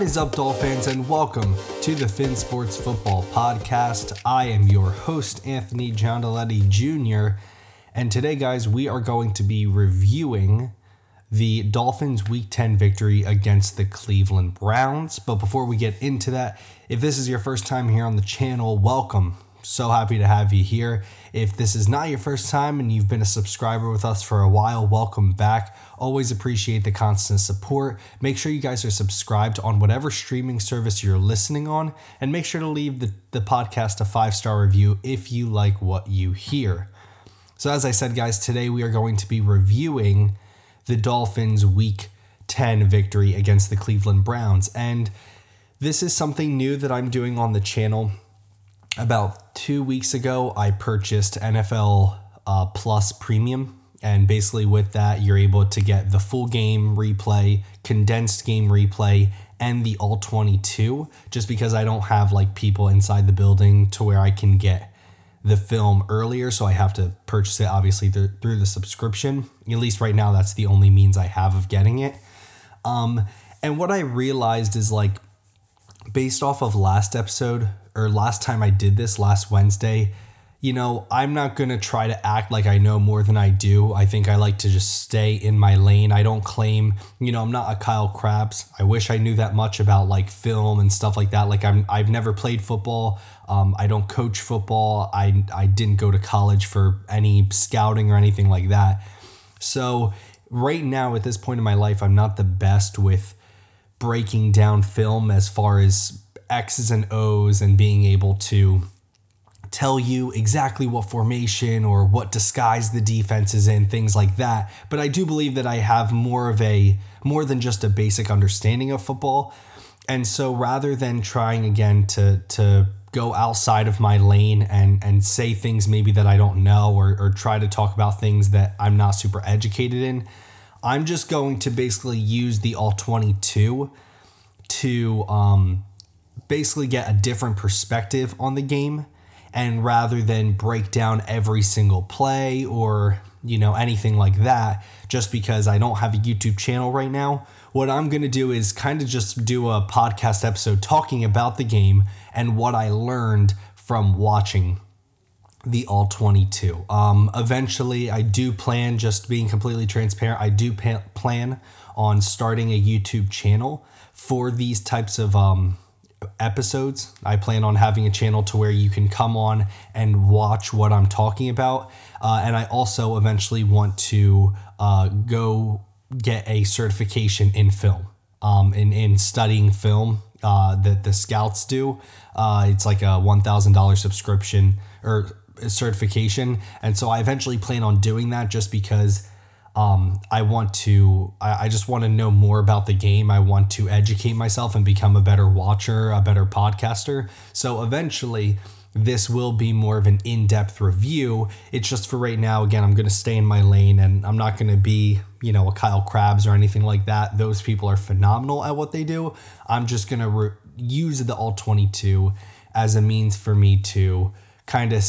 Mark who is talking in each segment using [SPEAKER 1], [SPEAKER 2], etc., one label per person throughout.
[SPEAKER 1] What is up, Dolphins, and welcome to the Finn Sports Football Podcast. I am your host, Anthony Giandoletti Jr., and today, guys, we are going to be reviewing the Dolphins' Week 10 victory against the Cleveland Browns. But before we get into that, if this is your first time here on the channel, welcome. So happy to have you here. If this is not your first time and you've been a subscriber with us for a while, welcome back. Always appreciate the constant support. Make sure you guys are subscribed on whatever streaming service you're listening on, and make sure to leave the, the podcast a five star review if you like what you hear. So, as I said, guys, today we are going to be reviewing the Dolphins' Week 10 victory against the Cleveland Browns. And this is something new that I'm doing on the channel about two weeks ago, I purchased NFL uh, Plus Premium. And basically, with that, you're able to get the full game replay, condensed game replay, and the all 22, just because I don't have like people inside the building to where I can get the film earlier. So I have to purchase it obviously through, through the subscription. At least right now, that's the only means I have of getting it. Um, and what I realized is like, based off of last episode, or last time I did this last Wednesday, you know, I'm not going to try to act like I know more than I do. I think I like to just stay in my lane. I don't claim, you know, I'm not a Kyle Crabbs. I wish I knew that much about like film and stuff like that. Like I'm I've never played football. Um, I don't coach football. I I didn't go to college for any scouting or anything like that. So, right now at this point in my life, I'm not the best with breaking down film as far as X's and O's and being able to tell you exactly what formation or what disguise the defense is in, things like that. But I do believe that I have more of a more than just a basic understanding of football. And so rather than trying again to to go outside of my lane and and say things maybe that I don't know or, or try to talk about things that I'm not super educated in, I'm just going to basically use the all 22 to um, basically get a different perspective on the game and rather than break down every single play or you know anything like that just because I don't have a YouTube channel right now what I'm going to do is kind of just do a podcast episode talking about the game and what I learned from watching the all 22 um eventually I do plan just being completely transparent I do pa- plan on starting a YouTube channel for these types of um episodes. I plan on having a channel to where you can come on and watch what I'm talking about. Uh, and I also eventually want to uh, go get a certification in film, um, in, in studying film uh, that the scouts do. Uh, it's like a $1,000 subscription or certification. And so I eventually plan on doing that just because um, I want to, I, I just want to know more about the game. I want to educate myself and become a better watcher, a better podcaster. So eventually, this will be more of an in depth review. It's just for right now, again, I'm going to stay in my lane and I'm not going to be, you know, a Kyle Crabbs or anything like that. Those people are phenomenal at what they do. I'm just going to re- use the All 22 as a means for me to kind of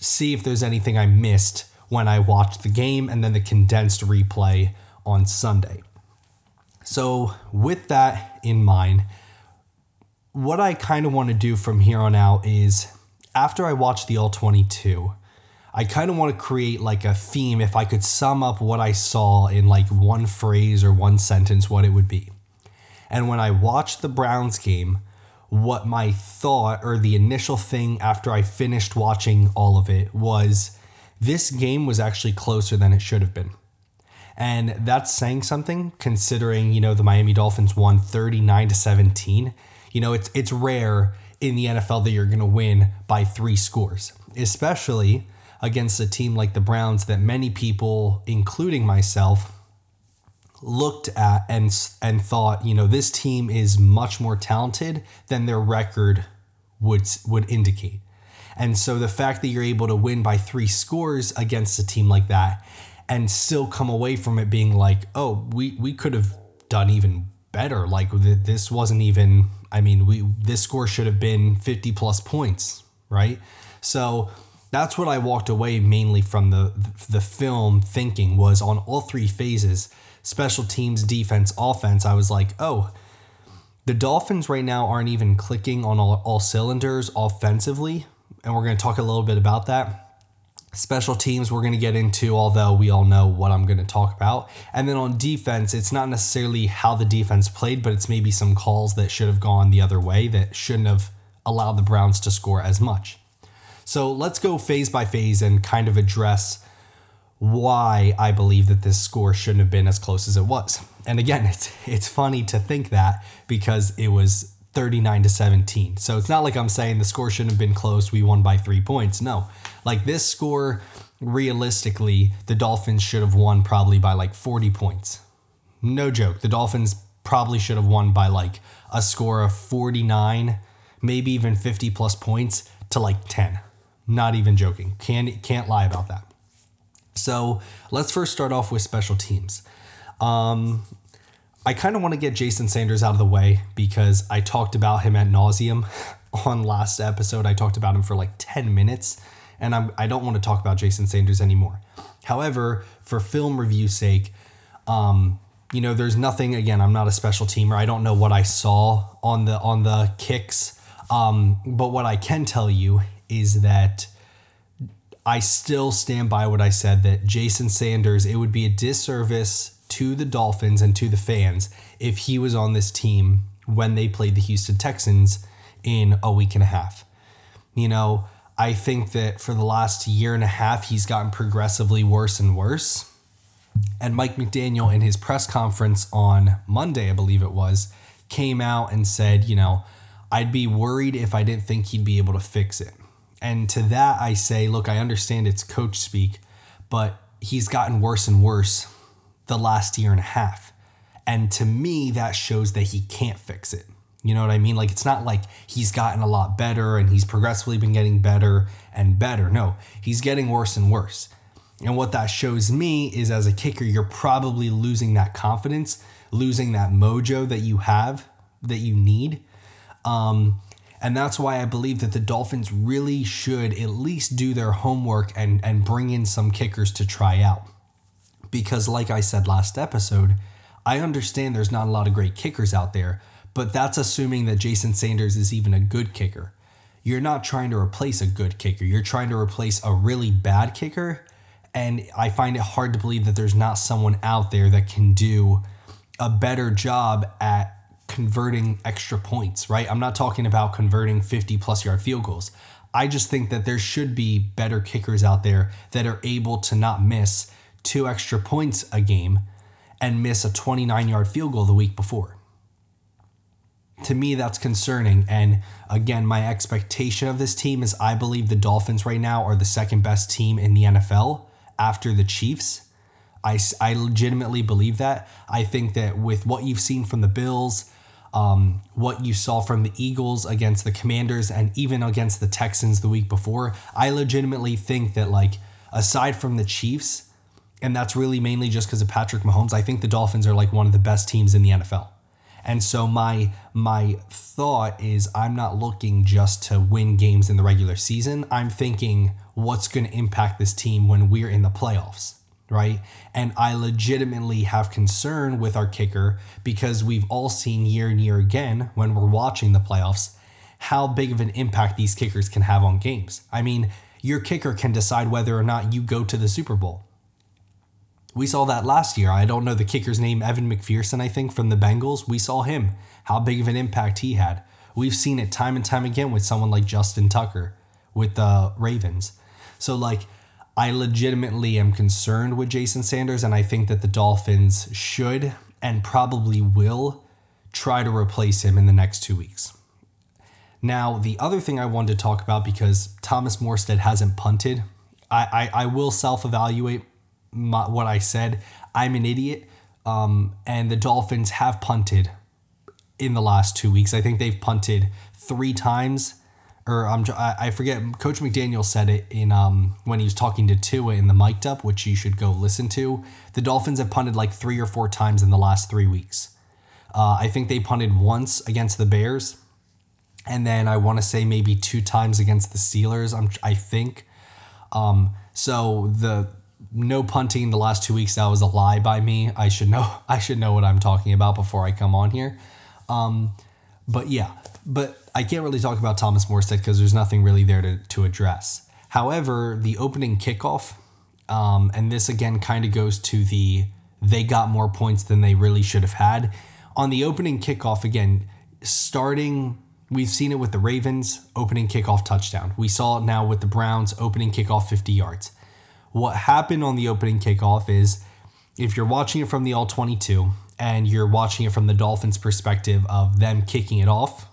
[SPEAKER 1] see if there's anything I missed when I watched the game and then the condensed replay on Sunday. So, with that in mind, what I kind of want to do from here on out is after I watch the All 22, I kind of want to create like a theme if I could sum up what I saw in like one phrase or one sentence, what it would be. And when I watched the Browns game, what my thought or the initial thing after I finished watching all of it was this game was actually closer than it should have been. And that's saying something considering, you know, the Miami Dolphins won 39 to 17. You know, it's it's rare in the NFL that you're going to win by 3 scores, especially against a team like the Browns that many people including myself looked at and and thought, you know, this team is much more talented than their record would would indicate. And so the fact that you're able to win by three scores against a team like that and still come away from it being like, oh, we, we could have done even better. Like this wasn't even, I mean, we this score should have been 50 plus points, right? So that's what I walked away mainly from the the film thinking was on all three phases, special teams, defense, offense. I was like, oh, The Dolphins right now aren't even clicking on all, all cylinders offensively, and we're going to talk a little bit about that. Special teams, we're going to get into, although we all know what I'm going to talk about. And then on defense, it's not necessarily how the defense played, but it's maybe some calls that should have gone the other way that shouldn't have allowed the Browns to score as much. So let's go phase by phase and kind of address why I believe that this score shouldn't have been as close as it was. And again, it's it's funny to think that because it was 39 to 17. So it's not like I'm saying the score shouldn't have been close, we won by 3 points. No. Like this score realistically, the Dolphins should have won probably by like 40 points. No joke. The Dolphins probably should have won by like a score of 49, maybe even 50 plus points to like 10. Not even joking. Can't can't lie about that. So let's first start off with special teams. Um, I kind of want to get Jason Sanders out of the way because I talked about him at nauseum on last episode. I talked about him for like 10 minutes, and I'm, I don't want to talk about Jason Sanders anymore. However, for film review sake, um, you know, there's nothing. Again, I'm not a special teamer. I don't know what I saw on the on the kicks, um, but what I can tell you is that I still stand by what I said that Jason Sanders. It would be a disservice to the Dolphins and to the fans if he was on this team when they played the Houston Texans in a week and a half. You know, I think that for the last year and a half, he's gotten progressively worse and worse. And Mike McDaniel, in his press conference on Monday, I believe it was, came out and said, you know, I'd be worried if I didn't think he'd be able to fix it. And to that, I say, look, I understand it's coach speak, but he's gotten worse and worse the last year and a half. And to me, that shows that he can't fix it. You know what I mean? Like, it's not like he's gotten a lot better and he's progressively been getting better and better. No, he's getting worse and worse. And what that shows me is as a kicker, you're probably losing that confidence, losing that mojo that you have, that you need. Um, and that's why I believe that the Dolphins really should at least do their homework and, and bring in some kickers to try out because, like I said last episode, I understand there's not a lot of great kickers out there, but that's assuming that Jason Sanders is even a good kicker. You're not trying to replace a good kicker, you're trying to replace a really bad kicker. And I find it hard to believe that there's not someone out there that can do a better job at converting extra points, right? I'm not talking about converting 50 plus yard field goals. I just think that there should be better kickers out there that are able to not miss two extra points a game and miss a 29 yard field goal the week before. To me, that's concerning. And again, my expectation of this team is I believe the Dolphins right now are the second best team in the NFL after the Chiefs. I, I legitimately believe that. I think that with what you've seen from the Bills, um, what you saw from the Eagles against the Commanders, and even against the Texans the week before, I legitimately think that, like, aside from the Chiefs, and that's really mainly just because of Patrick Mahomes. I think the Dolphins are like one of the best teams in the NFL. And so my my thought is I'm not looking just to win games in the regular season. I'm thinking what's going to impact this team when we're in the playoffs, right? And I legitimately have concern with our kicker because we've all seen year and year again when we're watching the playoffs how big of an impact these kickers can have on games. I mean, your kicker can decide whether or not you go to the Super Bowl. We saw that last year. I don't know the kicker's name, Evan McPherson, I think, from the Bengals. We saw him, how big of an impact he had. We've seen it time and time again with someone like Justin Tucker with the Ravens. So, like, I legitimately am concerned with Jason Sanders, and I think that the Dolphins should and probably will try to replace him in the next two weeks. Now, the other thing I wanted to talk about because Thomas Morstead hasn't punted, I, I, I will self evaluate what I said. I'm an idiot. Um, and the Dolphins have punted in the last two weeks. I think they've punted three times, or I'm I forget. Coach McDaniel said it in um when he was talking to Tua in the mic'd up, which you should go listen to. The Dolphins have punted like three or four times in the last three weeks. Uh, I think they punted once against the Bears, and then I want to say maybe two times against the Steelers. I'm I think. Um, so the no punting the last two weeks. That was a lie by me. I should know. I should know what I'm talking about before I come on here. Um, but yeah, but I can't really talk about Thomas Morstead because there's nothing really there to, to address. However, the opening kickoff, um, and this again kind of goes to the they got more points than they really should have had. On the opening kickoff, again, starting, we've seen it with the Ravens, opening kickoff touchdown. We saw it now with the Browns, opening kickoff 50 yards. What happened on the opening kickoff is if you're watching it from the all 22 and you're watching it from the Dolphins' perspective of them kicking it off,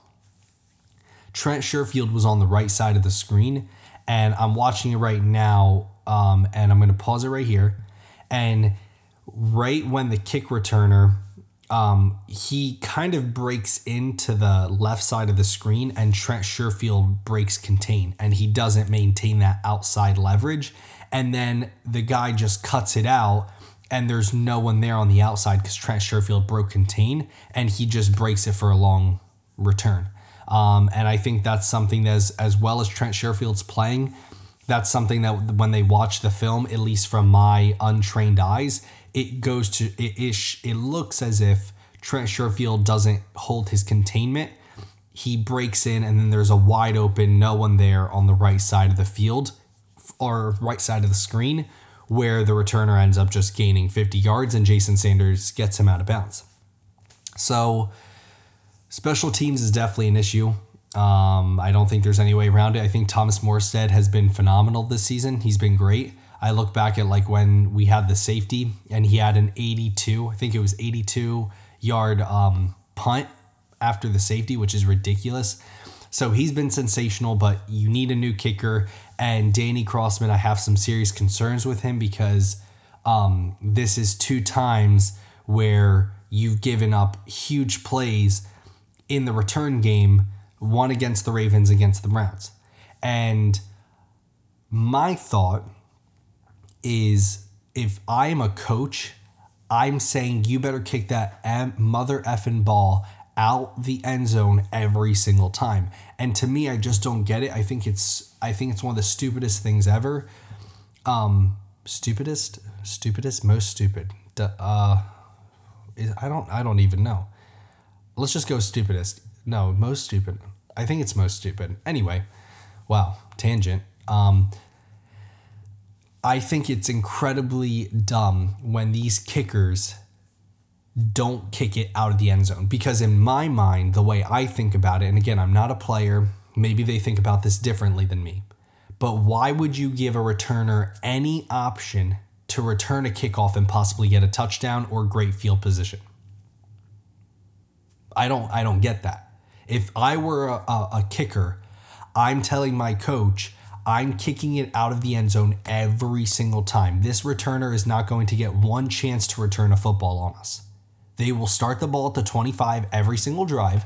[SPEAKER 1] Trent Sherfield was on the right side of the screen. And I'm watching it right now. Um, and I'm going to pause it right here. And right when the kick returner, um, he kind of breaks into the left side of the screen, and Trent Sherfield breaks contain, and he doesn't maintain that outside leverage. And then the guy just cuts it out, and there's no one there on the outside because Trent Sherfield broke contain, and he just breaks it for a long return. Um, and I think that's something that, as, as well as Trent Sherfield's playing, that's something that when they watch the film, at least from my untrained eyes, it goes to it, it, it looks as if Trent Sherfield doesn't hold his containment. He breaks in, and then there's a wide open, no one there on the right side of the field or right side of the screen, where the returner ends up just gaining 50 yards, and Jason Sanders gets him out of bounds. So, special teams is definitely an issue. Um, I don't think there's any way around it. I think Thomas Morstead has been phenomenal this season. He's been great. I look back at like when we had the safety and he had an 82, I think it was 82 yard um, punt after the safety, which is ridiculous. So he's been sensational, but you need a new kicker. And Danny Crossman, I have some serious concerns with him because um, this is two times where you've given up huge plays in the return game, one against the Ravens, against the Browns. And my thought is if I'm a coach, I'm saying you better kick that mother effing ball out the end zone every single time. And to me, I just don't get it. I think it's I think it's one of the stupidest things ever. Um, stupidest, stupidest, most stupid. Uh, I don't I don't even know. Let's just go stupidest. No, most stupid. I think it's most stupid. Anyway, wow, tangent. Um, I think it's incredibly dumb when these kickers don't kick it out of the end zone because in my mind the way I think about it and again I'm not a player maybe they think about this differently than me but why would you give a returner any option to return a kickoff and possibly get a touchdown or great field position I don't I don't get that if I were a, a, kicker I'm telling my coach I'm kicking it out of the end zone every single time. This returner is not going to get one chance to return a football on us. They will start the ball at the 25 every single drive,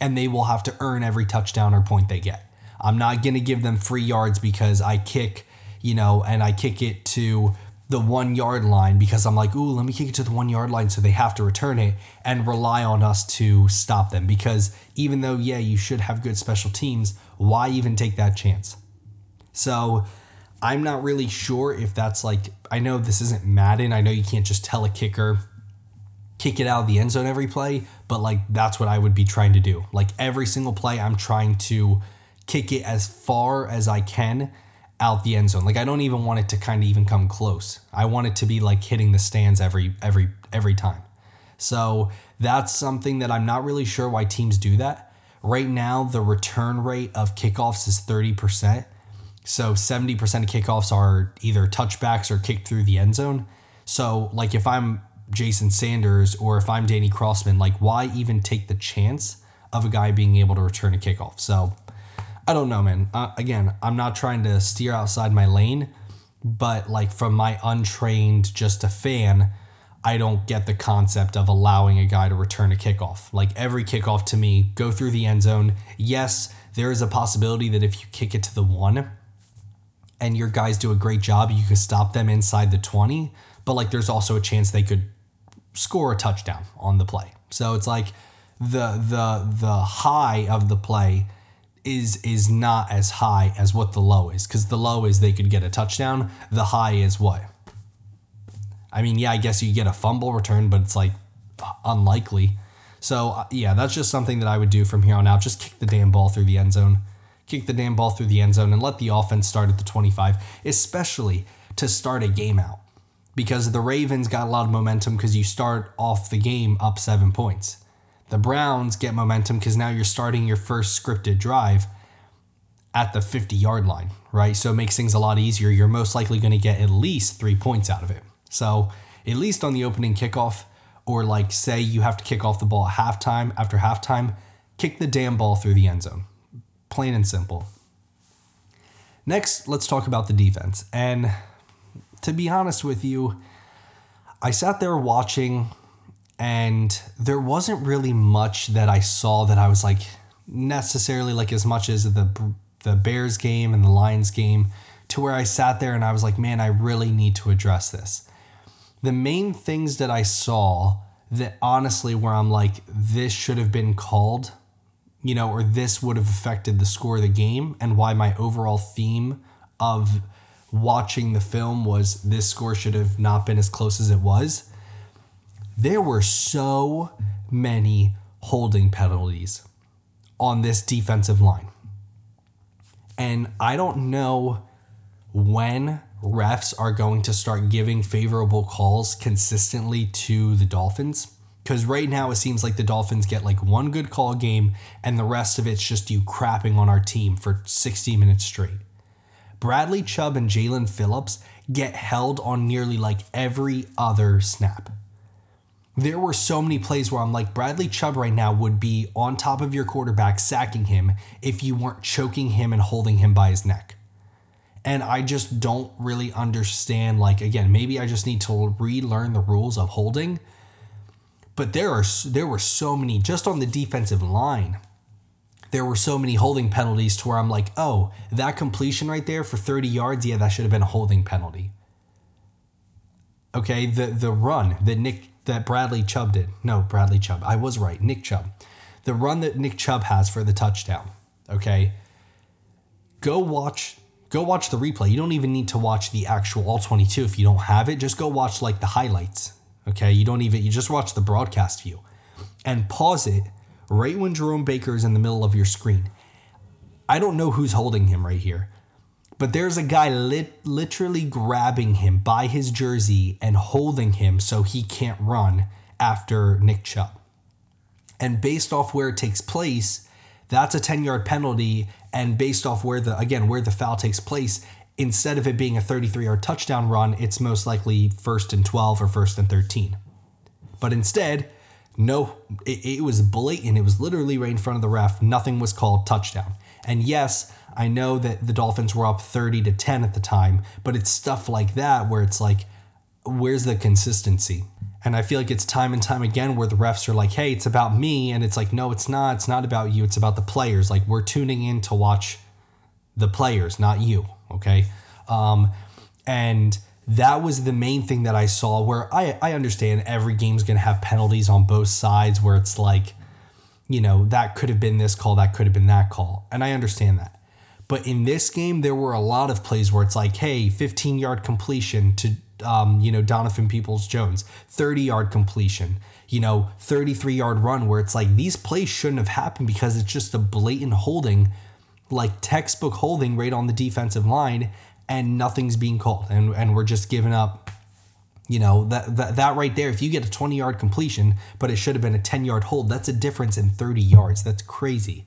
[SPEAKER 1] and they will have to earn every touchdown or point they get. I'm not going to give them free yards because I kick, you know, and I kick it to the one yard line because I'm like, ooh, let me kick it to the one yard line so they have to return it and rely on us to stop them. Because even though, yeah, you should have good special teams, why even take that chance? So I'm not really sure if that's like, I know this isn't Madden. I know you can't just tell a kicker, kick it out of the end zone every play, but like that's what I would be trying to do. Like every single play, I'm trying to kick it as far as I can out the end zone. Like I don't even want it to kind of even come close. I want it to be like hitting the stands every every every time. So that's something that I'm not really sure why teams do that. Right now, the return rate of kickoffs is 30%. So 70% of kickoffs are either touchbacks or kicked through the end zone. So, like, if I'm Jason Sanders or if I'm Danny Crossman, like, why even take the chance of a guy being able to return a kickoff? So, I don't know, man. Uh, again, I'm not trying to steer outside my lane, but like, from my untrained, just a fan, I don't get the concept of allowing a guy to return a kickoff. Like, every kickoff to me, go through the end zone. Yes, there is a possibility that if you kick it to the one, and your guys do a great job, you can stop them inside the 20, but like there's also a chance they could score a touchdown on the play. So it's like the the the high of the play is is not as high as what the low is cuz the low is they could get a touchdown, the high is what? I mean, yeah, I guess you get a fumble return, but it's like unlikely. So, uh, yeah, that's just something that I would do from here on out. Just kick the damn ball through the end zone. Kick the damn ball through the end zone and let the offense start at the 25, especially to start a game out. Because the Ravens got a lot of momentum because you start off the game up seven points. The Browns get momentum because now you're starting your first scripted drive at the 50 yard line, right? So it makes things a lot easier. You're most likely going to get at least three points out of it. So, at least on the opening kickoff, or like say you have to kick off the ball at halftime, after halftime, kick the damn ball through the end zone. Plain and simple. Next, let's talk about the defense. And to be honest with you, I sat there watching and there wasn't really much that I saw that I was like necessarily like as much as the the Bears game and the Lions game to where I sat there and I was like, man, I really need to address this. The main things that I saw that honestly where I'm like this should have been called, you know, or this would have affected the score of the game and why my overall theme of watching the film was this score should have not been as close as it was there were so many holding penalties on this defensive line. And I don't know when refs are going to start giving favorable calls consistently to the Dolphins. Because right now it seems like the Dolphins get like one good call game and the rest of it's just you crapping on our team for 60 minutes straight. Bradley Chubb and Jaelan Phillips get held on nearly like every other snap there were so many plays where I'm like, Bradley Chubb right now would be on top of your quarterback, sacking him if you weren't choking him and holding him by his neck. And I just don't really understand. Like, again, maybe I just need to relearn the rules of holding. But there are there were so many just on the defensive line. There were so many holding penalties to where I'm like, oh, that completion right there for 30 yards, yeah, that should have been a holding penalty. Okay, the the run that Nick that Bradley Chubb did. No, Bradley Chubb. I was right. Nick Chubb. The run that Nick Chubb has for the touchdown. Okay. Go watch go watch the replay. You don't even need to watch the actual all 22 if you don't have it. Just go watch like the highlights. Okay? You don't even you just watch the broadcast view. And pause it right when Jerome Baker is in the middle of your screen. I don't know who's holding him right here. But there's a guy lit, literally grabbing him by his jersey and holding him so he can't run after Nick Chubb. And based off where it takes place, that's a 10 yard penalty. And based off where the, again, where the foul takes place, instead of it being a 33 yard touchdown run, it's most likely first and 12 or first and 13. But instead, no, it, it was blatant. It was literally right in front of the ref. Nothing was called touchdown. And yes, I know that the Dolphins were up 30 to 10 at the time, but it's stuff like that where it's like, where's the consistency? And I feel like it's time and time again where the refs are like, hey, it's about me. And it's like, no, it's not. It's not about you. It's about the players. Like, we're tuning in to watch the players, not you. Okay. Um, and that was the main thing that I saw where I, I understand every game's going to have penalties on both sides where it's like, you know, that could have been this call, that could have been that call. And I understand that. But in this game, there were a lot of plays where it's like, hey, 15 yard completion to, um, you know, Donovan Peoples Jones, 30 yard completion, you know, 33 yard run, where it's like these plays shouldn't have happened because it's just a blatant holding, like textbook holding right on the defensive line, and nothing's being called. And, and we're just giving up you know, that, that that right there, if you get a 20 yard completion, but it should have been a 10 yard hold, that's a difference in 30 yards. That's crazy.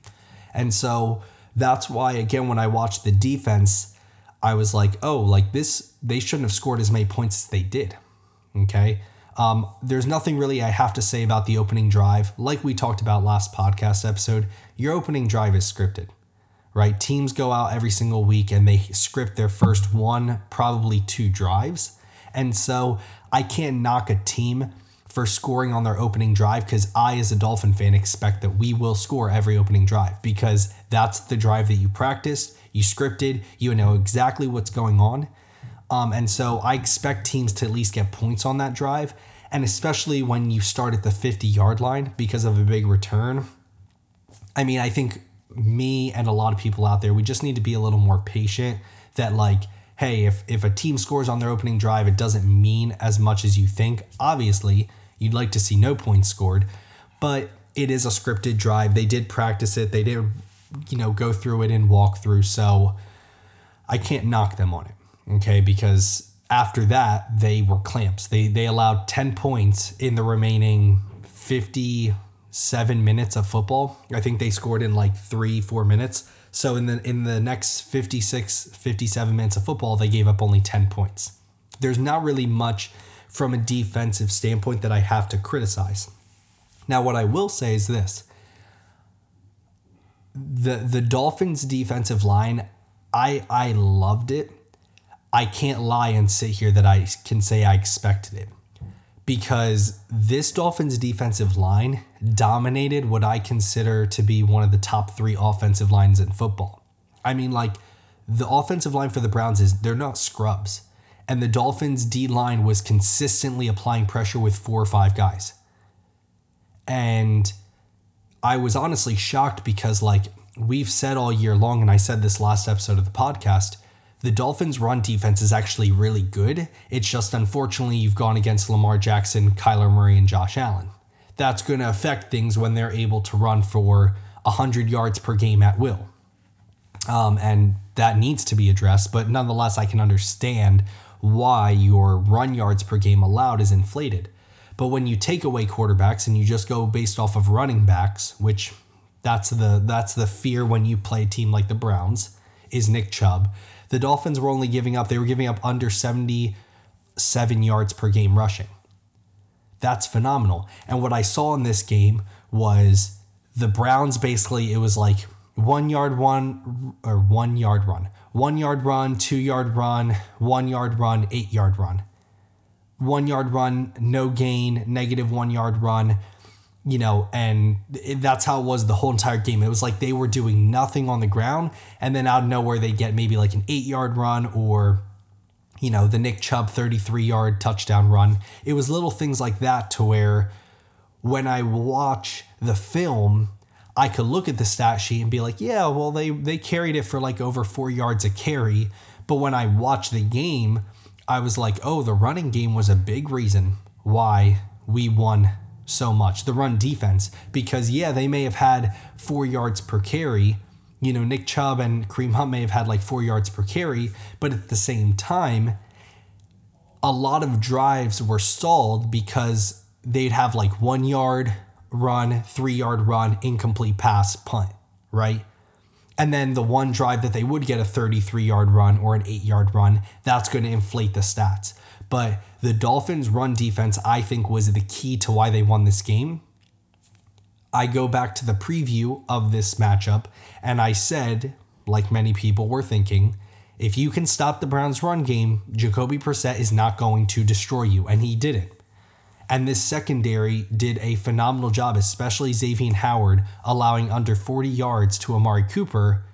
[SPEAKER 1] And so that's why, again, when I watched the defense, I was like, oh, like this, they shouldn't have scored as many points as they did. Okay. Um, there's nothing really I have to say about the opening drive. Like we talked about last podcast episode, your opening drive is scripted, right? Teams go out every single week and they script their first one, probably two drives and so I can't knock a team for scoring on their opening drive because I, as a Dolphin fan, expect that we will score every opening drive because that's the drive that you practiced, you scripted, you know exactly what's going on. Um, and so I expect teams to at least get points on that drive. And especially when you start at the 50 yard line because of a big return. I mean, I think me and a lot of people out there, we just need to be a little more patient that, like, hey, if, if a team scores on their opening drive, it doesn't mean as much as you think. Obviously, you'd like to see no points scored, but it is a scripted drive. They did practice it. They did, you know, go through it and walk through. So I can't knock them on it. Okay. Because after that, they were clamps. They they allowed 10 points in the remaining 57 minutes of football. I think they scored in like three, four minutes. So in the in the next 56, 57 minutes of football, they gave up only 10 points. There's not really much from a defensive standpoint that I have to criticize. Now, what I will say is this the the Dolphins defensive line, I I loved it. I can't lie and sit here that I can say I expected it. Because this Dolphins defensive line dominated what I consider to be one of the top three offensive lines in football. I mean, like, the offensive line for the Browns is they're not scrubs. And the Dolphins D line was consistently applying pressure with four or five guys. And I was honestly shocked because, like, we've said all year long, and I said this last episode of the podcast, the Dolphins' run defense is actually really good. It's just unfortunately you've gone against Lamar Jackson, Kyler Murray, and Josh Allen. That's going to affect things when they're able to run for 100 yards per game at will. Um, and that needs to be addressed, but nonetheless, I can understand why your run yards per game allowed is inflated. But when you take away quarterbacks and you just go based off of running backs, which that's the that's the fear when you play a team like the Browns, is Nick Chubb. The Dolphins were only giving up they were giving up under 77 yards per game rushing. That's phenomenal. And what I saw in this game was the Browns basically it was like one yard one or one yard run, one yard run, two yard run, one yard run, eight yard run, one yard run, no gain, negative one yard run, you know, and that's how it was the whole entire game. It was like they were doing nothing on the ground, and then out of nowhere they get maybe like an eight yard run or, you know, the Nick Chubb 33 yard touchdown run. It was little things like that to where when I watch the film, I could look at the stat sheet and be like, yeah, well, they, they carried it for like over four yards a carry. But when I watch the game, I was like, oh, the running game was a big reason why we won so much, the run defense. Because, yeah, they may have had four yards per carry. You know, Nick Chubb and Kareem Hunt may have had like four yards per carry. But at the same time, a lot of drives were stalled because they'd have like one yard, run, three yard run, incomplete pass, punt, right? And then the one drive that they would get a 33 yard run or an eight yard run, that's going to inflate the stats. But the Dolphins' run defense, I think, was the key to why they won this game. I go back to the preview of this matchup, and I said, like many people were thinking, if you can stop the Browns' run game, Jacoby Brissett is not going to destroy you. And he didn't. And this secondary did a phenomenal job, especially Xavier Howard, allowing under 40 yards to Amari Cooper.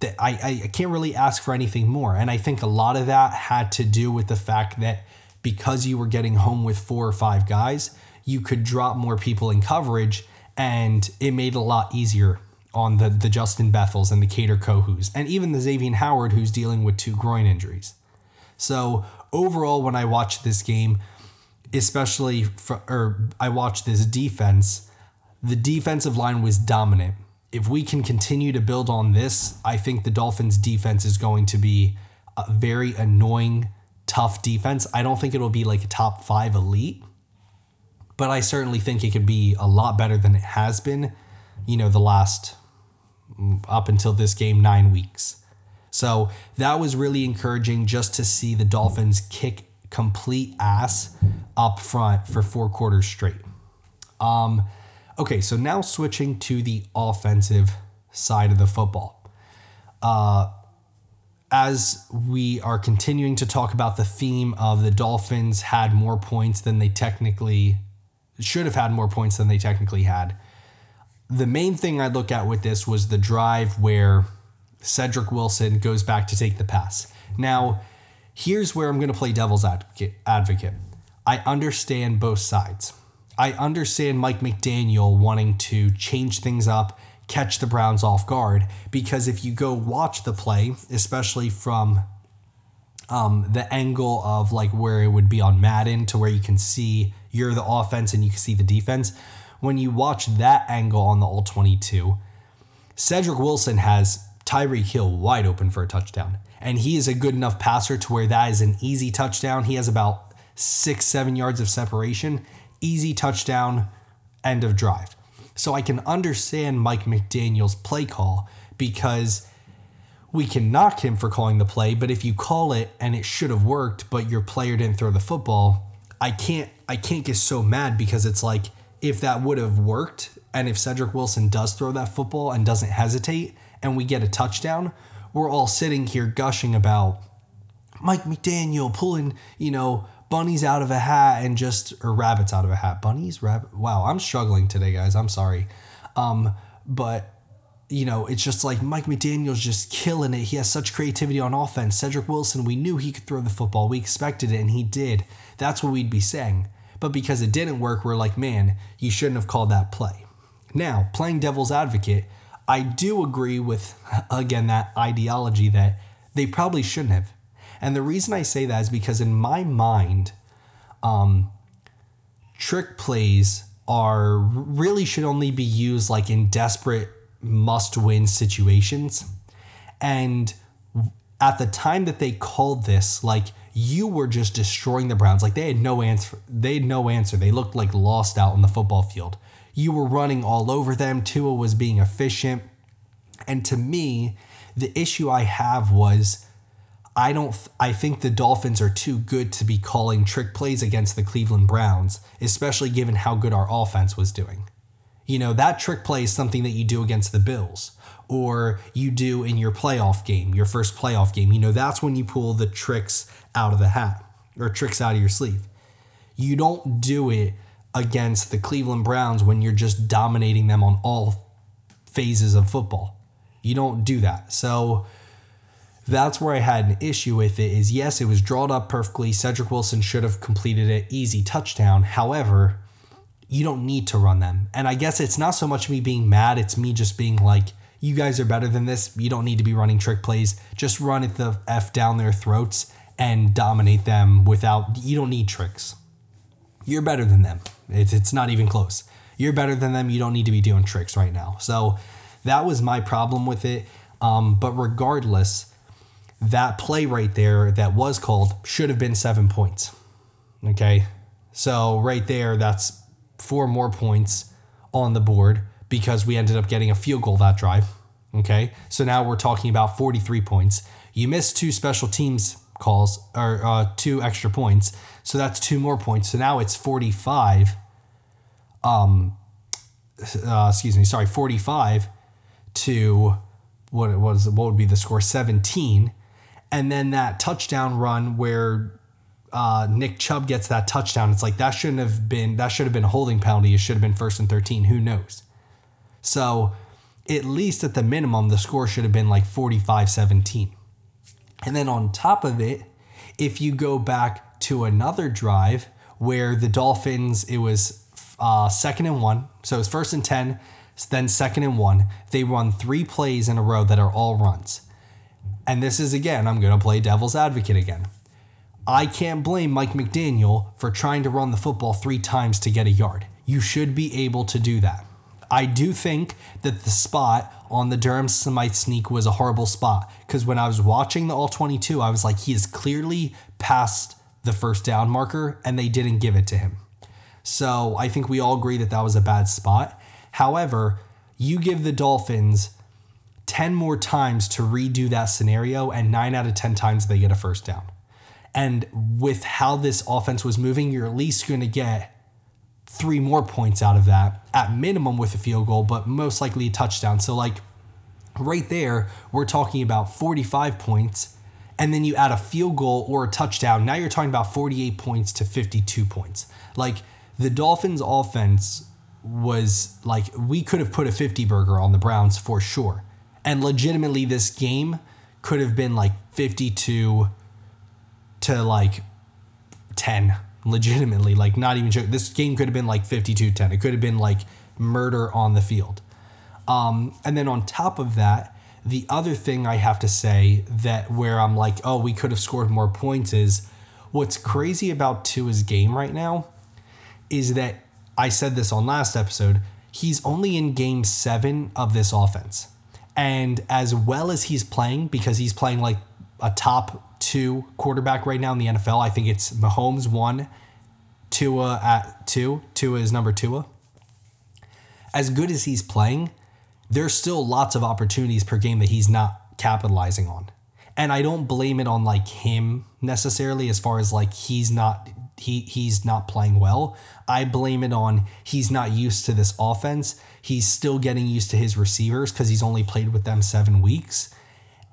[SPEAKER 1] That I, I can't really ask for anything more. And I think a lot of that had to do with the fact that because you were getting home with four or five guys, you could drop more people in coverage and it made it a lot easier on the, the Justin Bethels and the Kader Kohous and even the Xavier Howard who's dealing with two groin injuries. So overall, when I watched this game, especially for, or I watched this defense, the defensive line was dominant. If we can continue to build on this, I think the Dolphins defense is going to be a very annoying, tough defense. I don't think it'll be like a top 5 elite, but I certainly think it could be a lot better than it has been, you know, the last mm, up until this game 9 weeks. So, that was really encouraging just to see the Dolphins kick complete ass up front for four quarters straight. Um, okay, so now switching to the offensive side of the football. Uh, as we are continuing to talk about the theme of the Dolphins had more points than they technically should have had more points than they technically had. The main thing I look at with this was the drive where Cedric Wilson goes back to take the pass. Now, here's where I'm going to play devil's advocate. I understand both sides. I understand Mike McDaniel wanting to change things up, catch the Browns off guard, because if you go watch the play, especially from um, the angle of like where it would be on Madden to where you can see you're the offense and you can see the defense. when you watch that angle on the all 22, Cedric Wilson has Tyreek Hill wide open for a touchdown. And he is a good enough passer to where that is an easy touchdown. He has about six, seven yards of separation. Easy touchdown, end of drive. So I can understand Mike McDaniel's play call because we can knock him for calling the play, but if you call it and it should have worked, but your player didn't throw the football, I can't I can't get so mad because it's like if that would have worked and if Cedric Wilson does throw that football and doesn't hesitate and we get a touchdown, we're all sitting here gushing about Mike McDaniel pulling, you know, bunnies out of a hat and just or rabbits out of a hat. Bunnies, rabbit. Wow, I'm struggling today, guys. I'm sorry. Um, but you know, it's just like Mike McDaniel's just killing it. He has such creativity on offense. Cedric Wilson, we knew he could throw the football. We expected it, and he did. That's what we'd be saying. But because it didn't work, we're like, man, you shouldn't have called that play. Now, playing devil's advocate, I do agree with, again, that ideology that they probably shouldn't have. And the reason I say that is because in my mind, um, trick plays are really should only be used like in desperate must win situations. And at the time that they called this, like you were just destroying the Browns. Like they had no answer. They had no answer. They looked like lost out on the football field. You were running all over them. Tua was being efficient. And to me, the issue I have was I don't I think the Dolphins are too good to be calling trick plays against the Cleveland Browns, especially given how good our offense was doing. You know, that trick play is something that you do against the Bills or you do in your playoff game, your first playoff game. You know, that's when you pull the tricks out of the hat or tricks out of your sleeve. You don't do it against the Cleveland Browns when you're just dominating them on all phases of football. You don't do that. So that's where I had an issue with it is yes, it was drawn up perfectly. Cedric Wilson should have completed it easy touchdown. However, you don't need to run them. And I guess it's not so much me being mad, it's me just being like, you guys are better than this. You don't need to be running trick plays. Just run it the F down their throats and dominate them without, you don't need tricks. You're better than them. It's, it's not even close. You're better than them. You don't need to be doing tricks right now. So that was my problem with it. Um, but regardless, that play right there that was called should have been seven points. Okay. So right there, that's four more points on the board because we ended up getting a field goal that drive. Okay. So now we're talking about 43 points. You missed two special teams calls or uh, two extra points. So that's two more points. So now it's 45. Um, uh, excuse me, sorry, 45 to what was what would be the score 17 and then that touchdown run where uh, Nick Chubb gets that touchdown, it's like that shouldn't have been that should have been a holding penalty. It should have been first and thirteen. Who knows? So at least at the minimum, the score should have been like 45-17. And then on top of it, if you go back to another drive where the Dolphins, it was uh, second and one, so it's first and ten, then second and one. They run three plays in a row that are all runs. And this is again, I'm going to play devil's advocate again. I can't blame Mike McDaniel for trying to run the football three times to get a yard. You should be able to do that. I do think that the spot on the Durham Smythe sneak was a horrible spot because when I was watching the All 22, I was like, he is clearly past the first down marker and they didn't give it to him. So I think we all agree that that was a bad spot. However, you give the Dolphins 10 more times to redo that scenario, and nine out of 10 times they get a first down. And with how this offense was moving, you're at least going to get three more points out of that, at minimum with a field goal, but most likely a touchdown. So, like, right there, we're talking about 45 points, and then you add a field goal or a touchdown. Now you're talking about 48 points to 52 points. Like, the Dolphins' offense was like, we could have put a 50 burger on the Browns for sure. And legitimately, this game could have been like 52 to like 10. Legitimately, like not even joke. This game could have been like 52 10. It could have been like murder on the field. Um, and then on top of that, the other thing I have to say that where I'm like, oh, we could have scored more points is what's crazy about Tua's game right now is that I said this on last episode, he's only in game seven of this offense. And as well as he's playing, because he's playing like a top two quarterback right now in the NFL, I think it's Mahomes one, Tua at two. Tua is number Tua. As good as he's playing, there's still lots of opportunities per game that he's not capitalizing on. And I don't blame it on like him necessarily as far as like he's not he he's not playing well. I blame it on he's not used to this offense. He's still getting used to his receivers because he's only played with them seven weeks.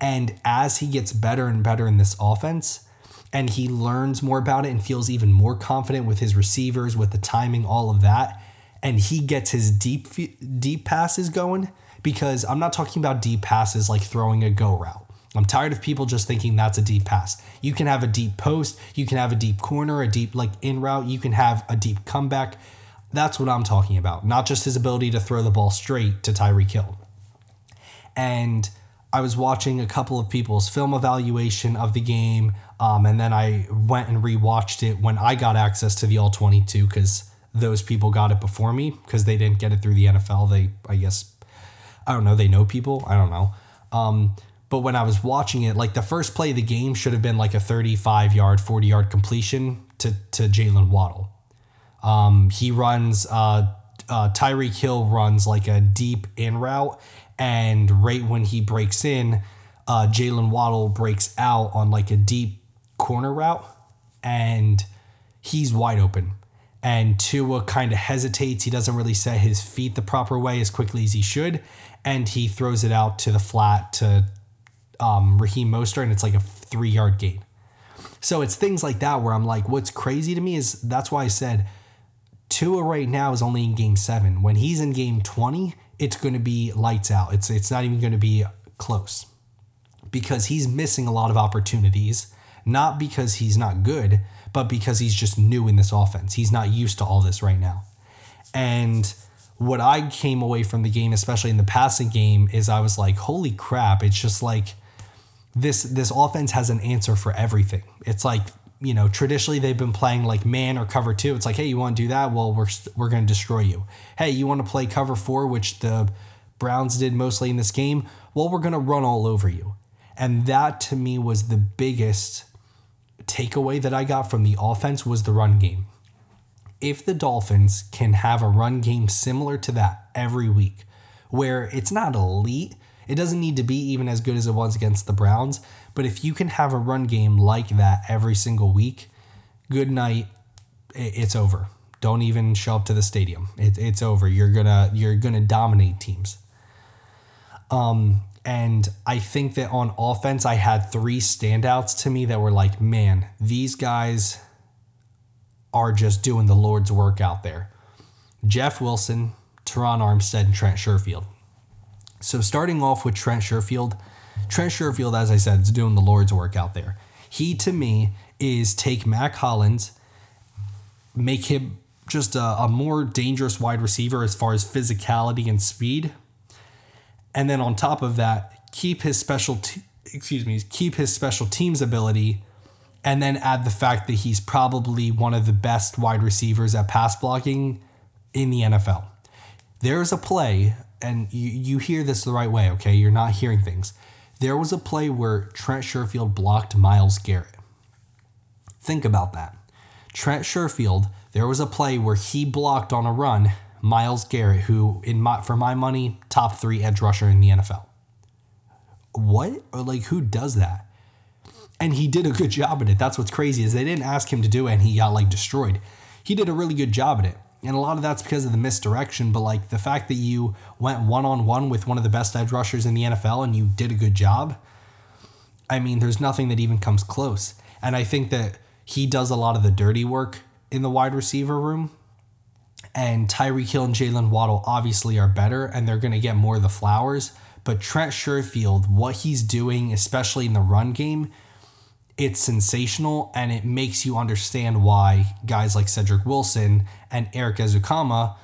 [SPEAKER 1] And as he gets better and better in this offense, and he learns more about it and feels even more confident with his receivers, with the timing, all of that, and he gets his deep deep passes going. Because I'm not talking about deep passes like throwing a go route. I'm tired of people just thinking that's a deep pass. You can have a deep post, you can have a deep corner, a deep like in route, you can have a deep comeback. That's what I'm talking about, not just his ability to throw the ball straight to Tyreek Hill. And I was watching a couple of people's film evaluation of the game, um, and then I went and rewatched it when I got access to the All 22 because those people got it before me because they didn't get it through the NFL. They, I guess, I don't know, they know people. I don't know. Um, but when I was watching it, like the first play of the game should have been like a 35 yard, 40 yard completion to, to Jaylen Waddle. Um, he runs, uh, uh, Tyreek Hill runs like a deep in route. And right when he breaks in, uh, Jaylen Waddle breaks out on like a deep corner route and he's wide open. And Tua kind of hesitates. He doesn't really set his feet the proper way as quickly as he should. And he throws it out to the flat to um, Raheem Mostert, and it's like a three yard gain. So it's things like that where I'm like, what's crazy to me is that's why I said Tua right now is only in game seven. When he's in game 20, it's going to be lights out. It's, it's not even going to be close because he's missing a lot of opportunities, not because he's not good, but because he's just new in this offense. He's not used to all this right now. And what I came away from the game, especially in the passing game, is I was like, holy crap, it's just like this this offense has an answer for everything. It's like you know traditionally they've been playing like man or cover two. It's like hey you want to do that? Well we're we're going to destroy you. Hey you want to play cover four, which the Browns did mostly in this game. Well we're going to run all over you. And that to me was the biggest takeaway that I got from the offense was the run game. If the Dolphins can have a run game similar to that every week, where it's not elite, it doesn't need to be even as good as it was against the Browns, but if you can have a run game like that every single week, good night, it's over. Don't even show up to the stadium. It, it's over. You're gonna you're gonna dominate teams. Um, and I think that on offense, I had three standouts to me that were like, man, these guys are just doing the Lord's work out there. Jeff Wilson, Terron Armstead, and Trent Sherfield. So starting off with Trent Sherfield, Trent Sherfield, as I said, is doing the Lord's work out there. He to me is take Mack Hollins, make him just a, a more dangerous wide receiver as far as physicality and speed, and then on top of that, keep his special excuse me, keep his special teams ability, and then add the fact that he's probably one of the best wide receivers at pass blocking in the NFL. There's a play and you, you hear this the right way, okay? You're not hearing things. There was a play where Trent Sherfield blocked Myles Garrett. Think about that. Trent Sherfield, there was a play where he blocked on a run Myles Garrett, who in my for my money, top three edge rusher in the NFL. What? Or like who does that? And he did a good job at it. That's what's crazy is they didn't ask him to do it and he got like destroyed. He did a really good job at it. And a lot of that's because of the misdirection, but like the fact that you went one on one with one of the best edge rushers in the NFL and you did a good job, I mean, there's nothing that even comes close. And I think that he does a lot of the dirty work in the wide receiver room. And Tyreek Hill and Jaylen Waddle obviously are better and they're going to get more of the flowers. But Trent Sherfield, what he's doing, especially in the run game, it's sensational and it makes you understand why guys like Cedric Wilson and Erik Ezukanma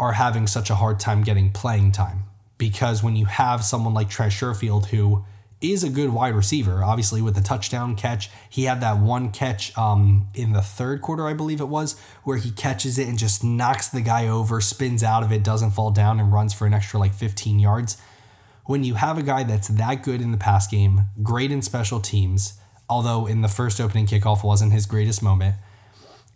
[SPEAKER 1] are having such a hard time getting playing time. Because when you have someone like Trent Sherfield who is a good wide receiver. Obviously, with the touchdown catch, he had that one catch um, in the third quarter, I believe it was, where he catches it and just knocks the guy over, spins out of it, doesn't fall down, and runs for an extra like 15 yards. When you have a guy that's that good in the pass game, great in special teams, although in the first opening kickoff wasn't his greatest moment,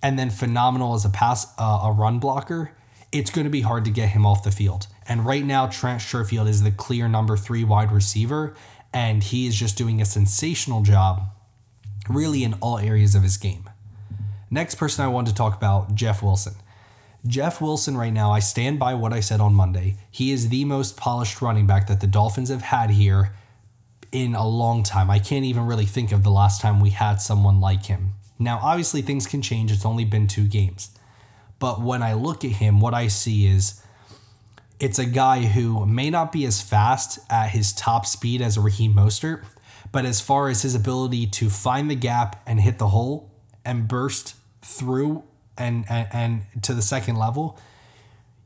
[SPEAKER 1] and then phenomenal as a pass uh, a run blocker, it's going to be hard to get him off the field. And right now, Trent Sherfield is the clear number three wide receiver, and he is just doing a sensational job, really in all areas of his game. Next person I want to talk about, Jeff Wilson. Jeff Wilson, right now, I stand by what I said on Monday. He is the most polished running back that the Dolphins have had here in a long time. I can't even really think of the last time we had someone like him. Now, obviously, things can change. It's only been two games. But when I look at him, what I see is it's a guy who may not be as fast at his top speed as Raheem Mostert, but as far as his ability to find the gap and hit the hole and burst through and, and, and to the second level,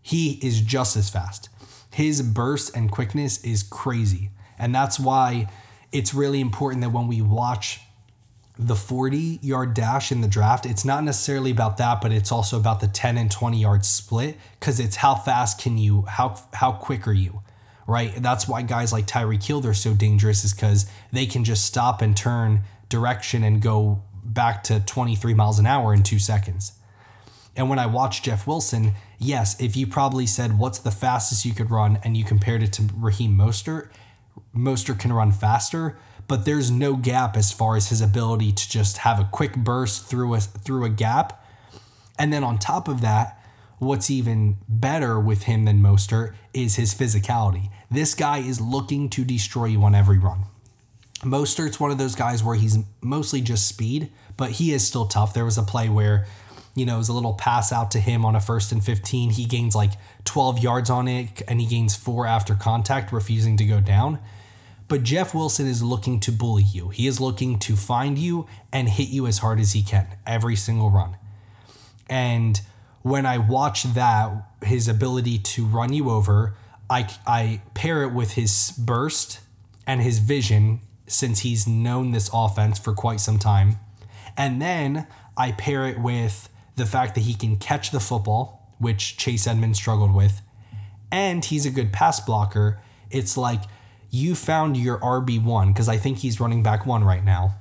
[SPEAKER 1] he is just as fast. His burst and quickness is crazy. And that's why it's really important that when we watch the 40 yard dash in the draft, it's not necessarily about that, but it's also about the 10 and 20 yard split because it's how fast can you, how how quick are you, right? That's why guys like Tyreek Hill they're so dangerous is because they can just stop and turn direction and go back to 23 miles an hour in two seconds. And when I watched Jeff Wilson, yes, if you probably said what's the fastest you could run and you compared it to Raheem Mostert, Mostert can run faster, but there's no gap as far as his ability to just have a quick burst through a through a gap. And then on top of that, what's even better with him than Mostert is his physicality. This guy is looking to destroy you on every run. Mostert's one of those guys where he's mostly just speed, but he is still tough. There was a play where, you know, was a little pass out to him on a first and 15. He gains like 12 yards on it and he gains four after contact, refusing to go down. But Jeff Wilson is looking to bully you. He is looking to find you and hit you as hard as he can every single run. And when I watch that, his ability to run you over, I, I pair it with his burst and his vision since he's known this offense for quite some time. And then I pair it with the fact that he can catch the football, which Chase Edmonds struggled with, and he's a good pass blocker. It's like you found your RB1 because I think he's running back one right now.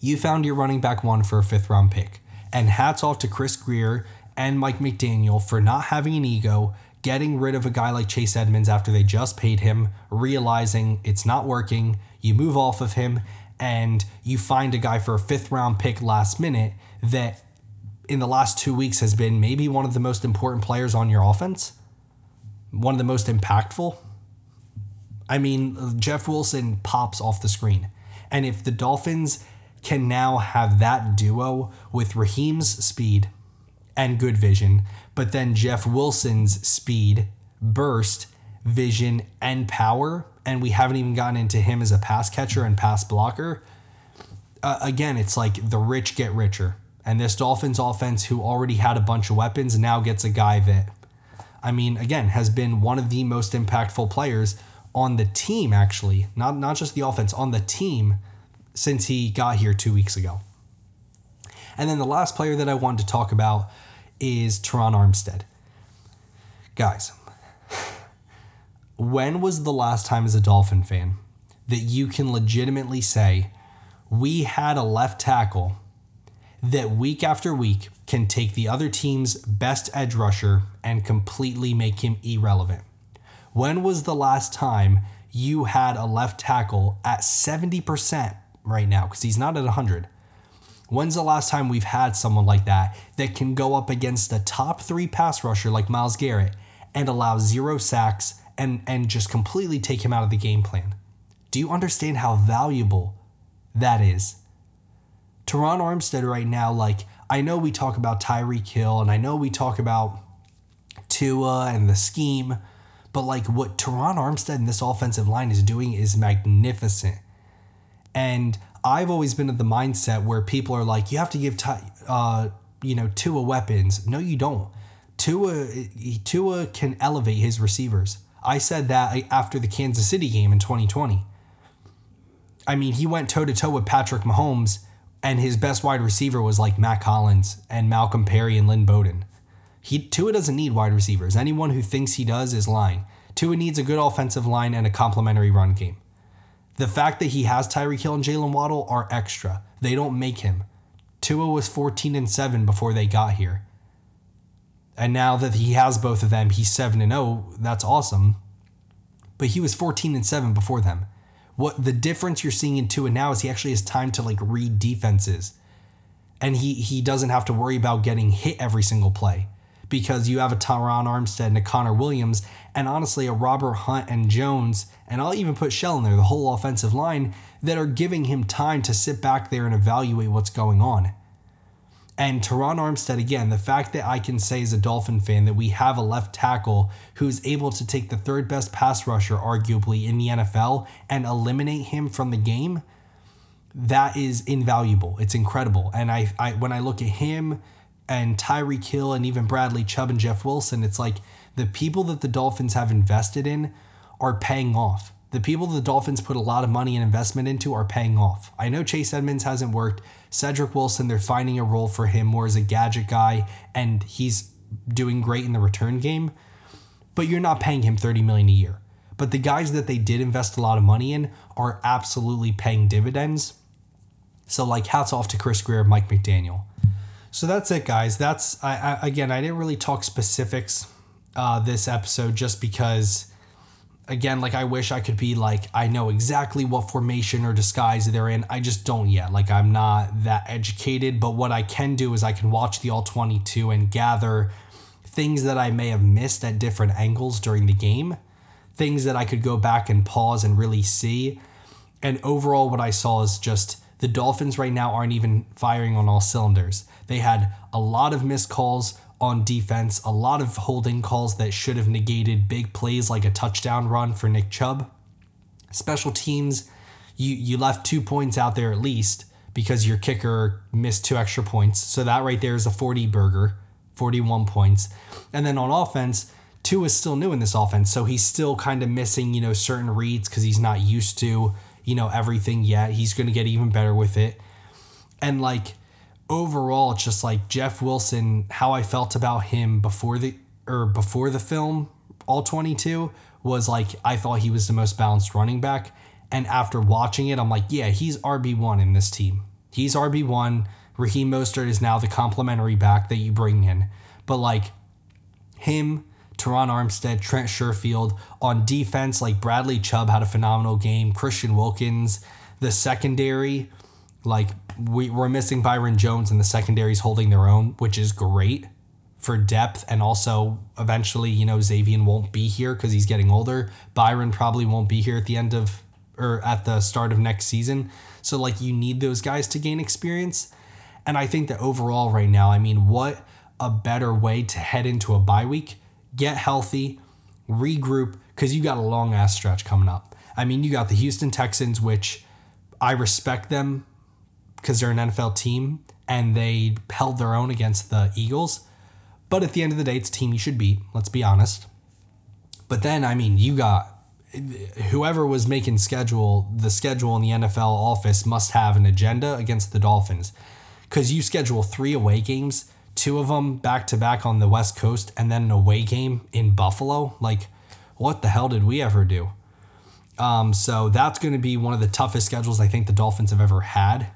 [SPEAKER 1] You found your running back one for a fifth round pick. And hats off to Chris Grier and Mike McDaniel for not having an ego, getting rid of a guy like Chase Edmonds after they just paid him, realizing it's not working. You move off of him and you find a guy for a fifth round pick last minute that in the last two weeks has been maybe one of the most important players on your offense, one of the most impactful. I mean, Jeff Wilson pops off the screen. And if the Dolphins can now have that duo with Raheem's speed and good vision, but then Jeff Wilson's speed, burst, vision, and power, and we haven't even gotten into him as a pass catcher and pass blocker. Uh, again, it's like the rich get richer. And this Dolphins offense, who already had a bunch of weapons, now gets a guy that, I mean, again, has been one of the most impactful players on the team actually, not not just the offense, on the team since he got here 2 weeks ago. And then the last player that I want to talk about is Terron Armstead. Guys, when was the last time as a Dolphin fan that you can legitimately say we had a left tackle that week after week can take the other team's best edge rusher and completely make him irrelevant? When was the last time you had a left tackle at 70% right now? Because he's not at 100. When's the last time we've had someone like that that can go up against a top three pass rusher like Myles Garrett and allow zero sacks and, and just completely take him out of the game plan? Do you understand how valuable that is? Terron Armstead right now, like, I know we talk about Tyreek Hill and I know we talk about Tua and the scheme, but like what Terron Armstead and this offensive line is doing is magnificent. And I've always been of the mindset where people are like, you have to give, uh, you know, Tua weapons. No, you don't. Tua, Tua can elevate his receivers. I said that after the Kansas City game in 2020. I mean, he went toe to toe with Patrick Mahomes, and his best wide receiver was like Mack Hollins and Malcolm Perry and Lynn Bowden. He Tua doesn't need wide receivers. Anyone who thinks he does is lying. Tua needs a good offensive line and a complementary run game. The fact that he has Tyreek Hill and Jaylen Waddle are extra. They don't make him. Tua was 14 and 7 before they got here. And now that he has both of them, he's 7 and 0. That's awesome. But he was 14 and 7 before them. What the difference you're seeing in Tua now is he actually has time to like read defenses. And he he doesn't have to worry about getting hit every single play because you have a Terron Armstead and a Connor Williams, and honestly, a Robert Hunt and Jones, and I'll even put Shell in there, the whole offensive line, that are giving him time to sit back there and evaluate what's going on. And Terron Armstead, again, the fact that I can say as a Dolphin fan that we have a left tackle who's able to take the third best pass rusher, arguably, in the NFL and eliminate him from the game, that is invaluable. It's incredible. And I, I when I look at him, and Tyreek Hill and even Bradley Chubb and Jeff Wilson, it's like the people that the Dolphins have invested in are paying off. The people the Dolphins put a lot of money and investment into are paying off. I know Chase Edmonds hasn't worked. Cedric Wilson, they're finding a role for him more as a gadget guy, and he's doing great in the return game. But you're not paying him 30 million a year. But the guys that they did invest a lot of money in are absolutely paying dividends. So like hats off to Chris Grier, Mike McDaniel. So that's it, guys. That's I, I again. I didn't really talk specifics uh, this episode just because, again, like I wish I could be like I know exactly what formation or disguise they're in. I just don't yet. Like I'm not that educated. But what I can do is I can watch the all twenty two and gather things that I may have missed at different angles during the game, things that I could go back and pause and really see. And overall, what I saw is just the Dolphins right now aren't even firing on all cylinders. They had a lot of missed calls on defense, a lot of holding calls that should have negated big plays like a touchdown run for Nick Chubb. Special teams, you you left two points out there at least because your kicker missed Tua extra points. So that right there is a 40 burger, 41 points. And then on offense, two is still new in this offense, so he's still kind of missing, you know, certain reads because he's not used to you know, everything yet. He's going to get even better with it. And like overall, it's just like Jeff Wilson, how I felt about him before the or before the film, all 22 was like I thought he was the most balanced running back. And after watching it, I'm like, yeah, he's RB1 in this team. He's RB1. Raheem Mostert is now the complementary back that you bring in. But like him, Terron Armstead, Trent Sherfield. On defense, like Bradley Chubb had a phenomenal game. Christian Wilkins, the secondary, like we, we're missing Byron Jones and the secondary's holding their own, which is great for depth. And also, eventually, you know, Xavien won't be here because he's getting older. Byron probably won't be here at the end of or at the start of next season. So, like, you need those guys to gain experience. And I think that overall, right now, I mean, what a better way to head into a bye week get healthy, regroup, because you got a long ass stretch coming up. I mean, you got the Houston Texans, which I respect them because they're an NFL team and they held their own against the Eagles. But at the end of the day, it's team you should beat. Let's be honest. But then, I mean, you got whoever was making schedule the schedule in the NFL office must have an agenda against the Dolphins because you schedule three away games two of them back to back on the West Coast, and then an away game in Buffalo. Like, what the hell did we ever do? Um, so that's going to be one of the toughest schedules I think the Dolphins have ever had.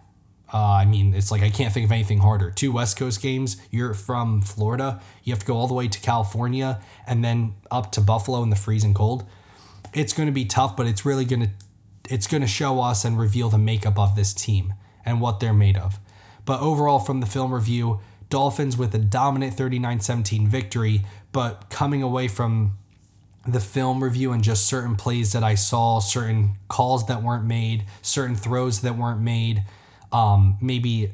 [SPEAKER 1] Uh, I mean, it's like I can't think of anything harder. Two West Coast games. You're from Florida. You have to go all the way to California and then up to Buffalo in the freezing cold. It's going to be tough, but it's really going to it's going to show us and reveal the makeup of this team and what they're made of. But overall, from the film review, Dolphins with a dominant 39 17 victory, but coming away from the film review and just certain plays that I saw, certain calls that weren't made, certain throws that weren't made, um, maybe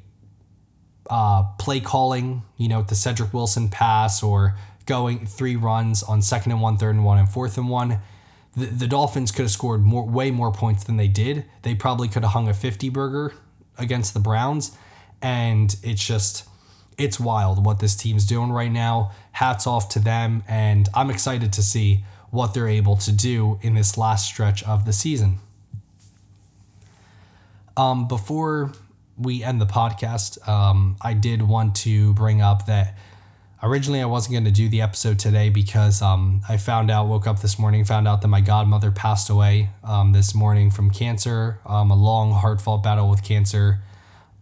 [SPEAKER 1] uh, play calling, you know, the Cedric Wilson pass or going three runs on second and one, third and one, and fourth and one. The, the Dolphins could have scored more, way more points than they did. They probably could have hung a 50 burger against the Browns. And it's just, it's wild what this team's doing right now. Hats off to them, and I'm excited to see what they're able to do in this last stretch of the season. Um, before we end the podcast, um, I did want to bring up that originally I wasn't going to do the episode today because um, I found out, woke up this morning, found out that my godmother passed away um, this morning from cancer, um, a long, hard fought battle with cancer.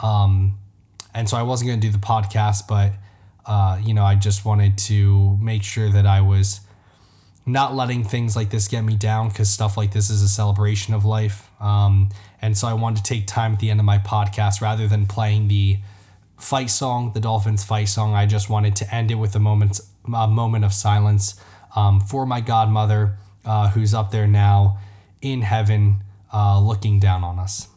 [SPEAKER 1] Um, and so I wasn't going to do the podcast, but, uh, you know, I just wanted to make sure that I was not letting things like this get me down because stuff like this is a celebration of life. Um, and so I wanted to take time at the end of my podcast rather than playing the fight song, the Dolphins fight song. I just wanted to end it with a moment, a moment of silence um, for my godmother, uh, who's up there now in heaven, uh, looking down on us.